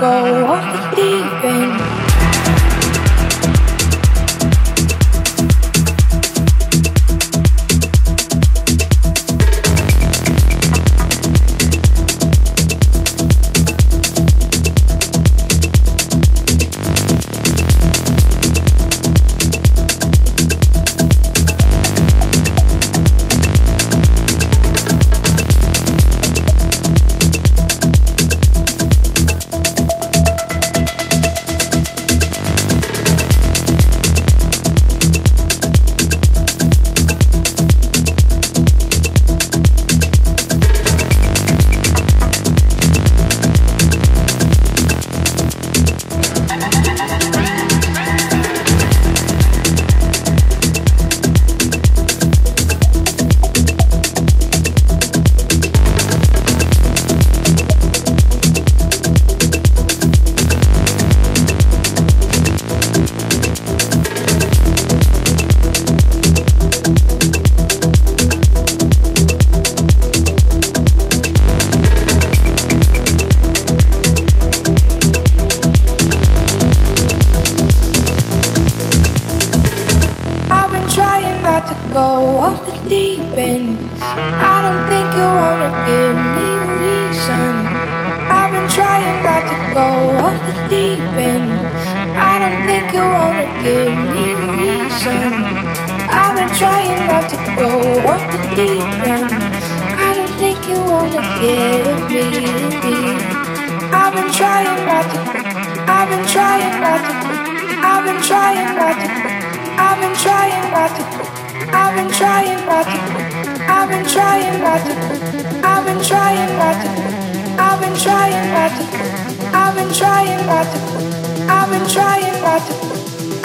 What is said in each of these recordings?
go off in. I don't think you wanna give me reason. I've been trying not to go off deep end. I don't think you wanna give me reason. I've been trying not to go off deep end. I don't think you wanna give me. I've been trying not to. I've been trying not to. I've been trying not to. I've been trying not to. I've been trying not. I've been trying. I've been trying. I've been trying. I've been trying. I've been trying.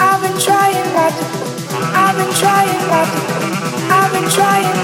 I've been trying. I've been trying. I've been trying.